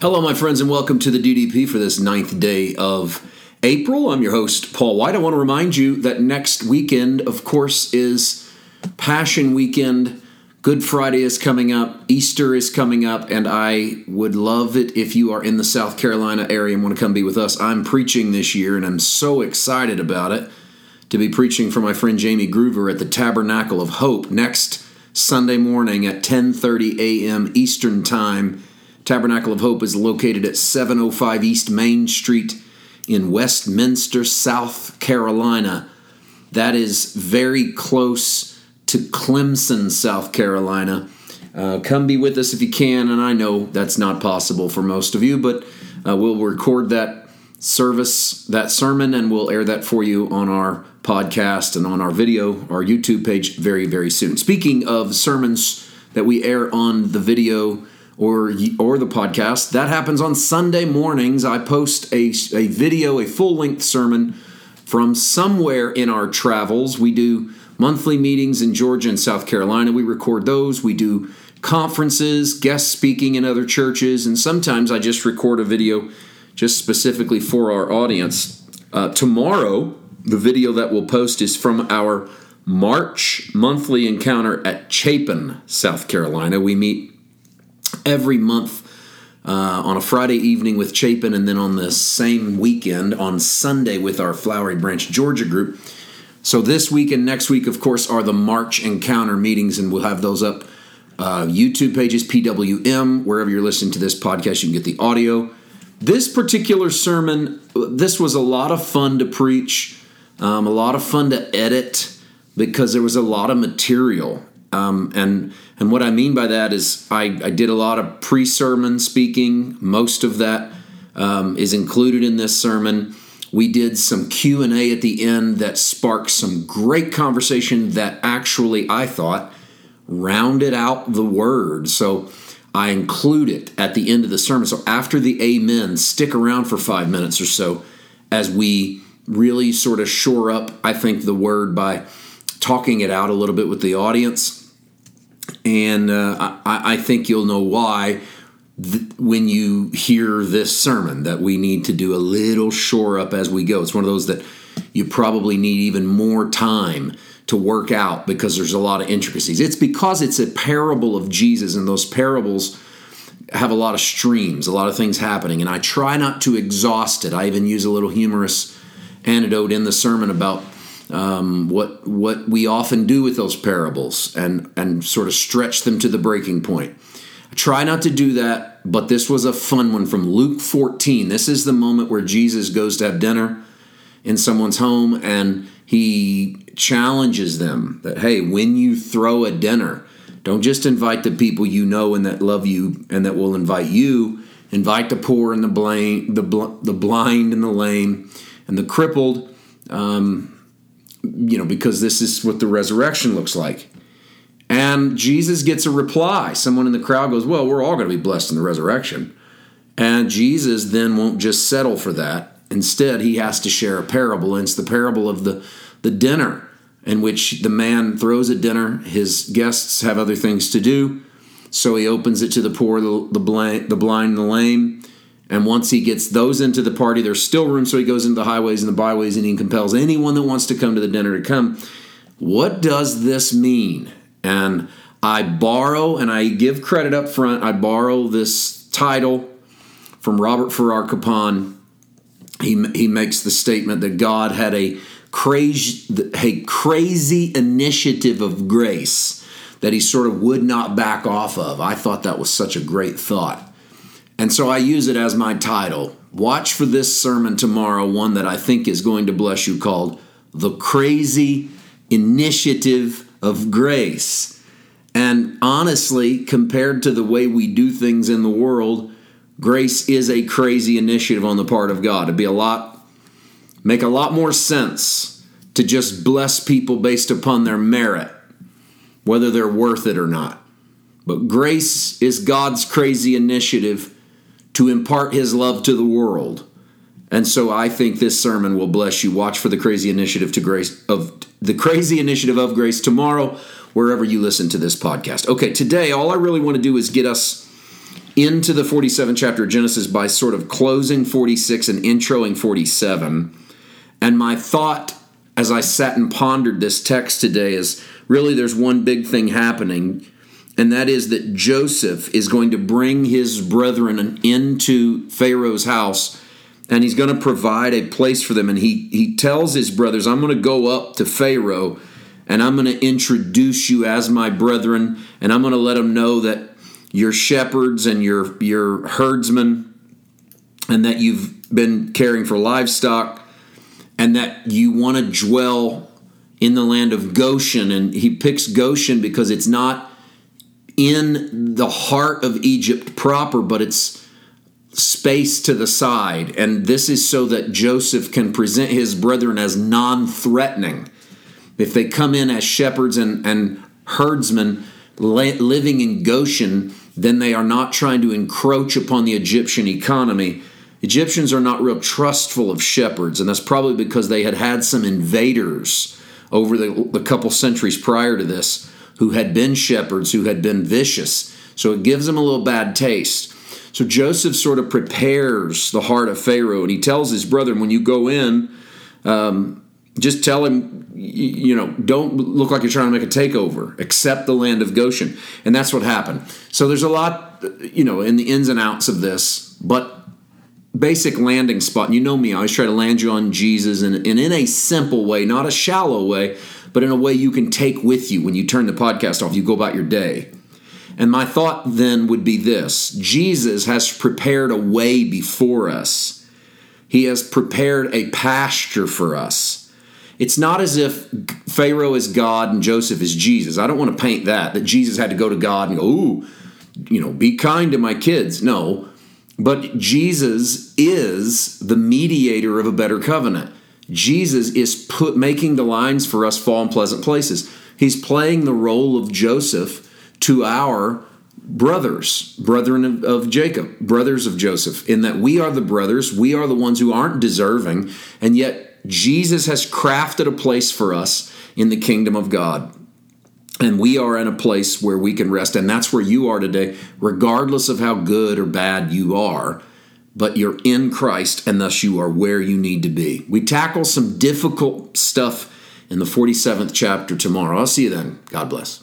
Hello, my friends, and welcome to the DDP for this ninth day of April. I'm your host, Paul White. I want to remind you that next weekend, of course, is Passion Weekend. Good Friday is coming up, Easter is coming up, and I would love it if you are in the South Carolina area and want to come be with us. I'm preaching this year, and I'm so excited about it to be preaching for my friend Jamie Groover at the Tabernacle of Hope next Sunday morning at 10:30 a.m. Eastern Time Tabernacle of Hope is located at 705 East Main Street in Westminster, South Carolina. That is very close to Clemson, South Carolina. Uh, come be with us if you can, and I know that's not possible for most of you, but uh, we'll record that service, that sermon, and we'll air that for you on our podcast and on our video, our YouTube page very, very soon. Speaking of sermons that we air on the video, or or the podcast. That happens on Sunday mornings. I post a, a video, a full length sermon from somewhere in our travels. We do monthly meetings in Georgia and South Carolina. We record those. We do conferences, guest speaking in other churches, and sometimes I just record a video just specifically for our audience. Uh, tomorrow, the video that we'll post is from our March monthly encounter at Chapin, South Carolina. We meet every month uh, on a Friday evening with Chapin, and then on the same weekend on Sunday with our Flowery Branch Georgia group. So this week and next week, of course, are the March Encounter meetings, and we'll have those up. Uh, YouTube pages, PWM, wherever you're listening to this podcast, you can get the audio. This particular sermon, this was a lot of fun to preach, um, a lot of fun to edit because there was a lot of material. Um, and and what I mean by that is I, I did a lot of pre sermon speaking. Most of that um, is included in this sermon. We did some Q and A at the end that sparked some great conversation that actually I thought rounded out the word. So I include it at the end of the sermon. So after the Amen, stick around for five minutes or so as we really sort of shore up, I think, the word by talking it out a little bit with the audience. And uh, I, I, think you'll know why th- when you hear this sermon that we need to do a little shore up as we go. It's one of those that you probably need even more time to work out because there's a lot of intricacies. It's because it's a parable of Jesus, and those parables have a lot of streams, a lot of things happening. And I try not to exhaust it. I even use a little humorous anecdote in the sermon about um, what what we often do with those parables and and sort of stretch them to the breaking point. I try not to do that, but this was a fun one from Luke 14. This is the moment where Jesus goes to have dinner in someone's home and he challenges them that hey, when you throw a dinner, don't just invite the people you know and that love you and that will invite you. Invite the poor and the blind, the, bl- the blind and the lame, and the crippled. Um, you know, because this is what the resurrection looks like. And Jesus gets a reply. Someone in the crowd goes, Well, we're all going to be blessed in the resurrection. And Jesus then won't just settle for that. Instead, he has to share a parable, and it's the parable of the, the dinner, in which the man throws a dinner. His guests have other things to do, so he opens it to the poor, the, the, blind, the lame. And once he gets those into the party, there's still room, so he goes into the highways and the byways and he compels anyone that wants to come to the dinner to come. What does this mean? And I borrow and I give credit up front. I borrow this title from Robert Farrar Capon. He, he makes the statement that God had a crazy, a crazy initiative of grace that he sort of would not back off of. I thought that was such a great thought. And so I use it as my title. Watch for this sermon tomorrow, one that I think is going to bless you, called The Crazy Initiative of Grace. And honestly, compared to the way we do things in the world, grace is a crazy initiative on the part of God. It'd be a lot, make a lot more sense to just bless people based upon their merit, whether they're worth it or not. But grace is God's crazy initiative to impart his love to the world. And so I think this sermon will bless you. Watch for the crazy initiative to grace of the crazy initiative of grace tomorrow wherever you listen to this podcast. Okay, today all I really want to do is get us into the 47th chapter of Genesis by sort of closing 46 and introing 47. And my thought as I sat and pondered this text today is really there's one big thing happening, and that is that Joseph is going to bring his brethren into Pharaoh's house and he's going to provide a place for them. And he, he tells his brothers, I'm going to go up to Pharaoh and I'm going to introduce you as my brethren, and I'm going to let them know that you're shepherds and you're, you're herdsmen, and that you've been caring for livestock, and that you want to dwell in the land of Goshen. And he picks Goshen because it's not in the heart of Egypt proper, but it's space to the side. And this is so that Joseph can present his brethren as non threatening. If they come in as shepherds and, and herdsmen living in Goshen, then they are not trying to encroach upon the Egyptian economy. Egyptians are not real trustful of shepherds, and that's probably because they had had some invaders over the, the couple centuries prior to this who had been shepherds, who had been vicious. So it gives them a little bad taste. So Joseph sort of prepares the heart of Pharaoh, and he tells his brethren, when you go in, um, just tell him, you know, don't look like you're trying to make a takeover. Accept the land of Goshen. And that's what happened. So there's a lot, you know, in the ins and outs of this, but basic landing spot. You know me, I always try to land you on Jesus and, and in a simple way, not a shallow way, but in a way you can take with you when you turn the podcast off, you go about your day. And my thought then would be this Jesus has prepared a way before us, He has prepared a pasture for us. It's not as if Pharaoh is God and Joseph is Jesus. I don't want to paint that, that Jesus had to go to God and go, ooh, you know, be kind to my kids. No. But Jesus is the mediator of a better covenant. Jesus is put making the lines for us fall in pleasant places. He's playing the role of Joseph to our brothers, brethren of, of, Jacob, brothers of Joseph, in that we are the brothers, we are the ones who aren't deserving, and yet Jesus has crafted a place for us in the kingdom of God. And we are in a place where we can rest, and that's where you are today, regardless of how good or bad you are. But you're in Christ, and thus you are where you need to be. We tackle some difficult stuff in the 47th chapter tomorrow. I'll see you then. God bless.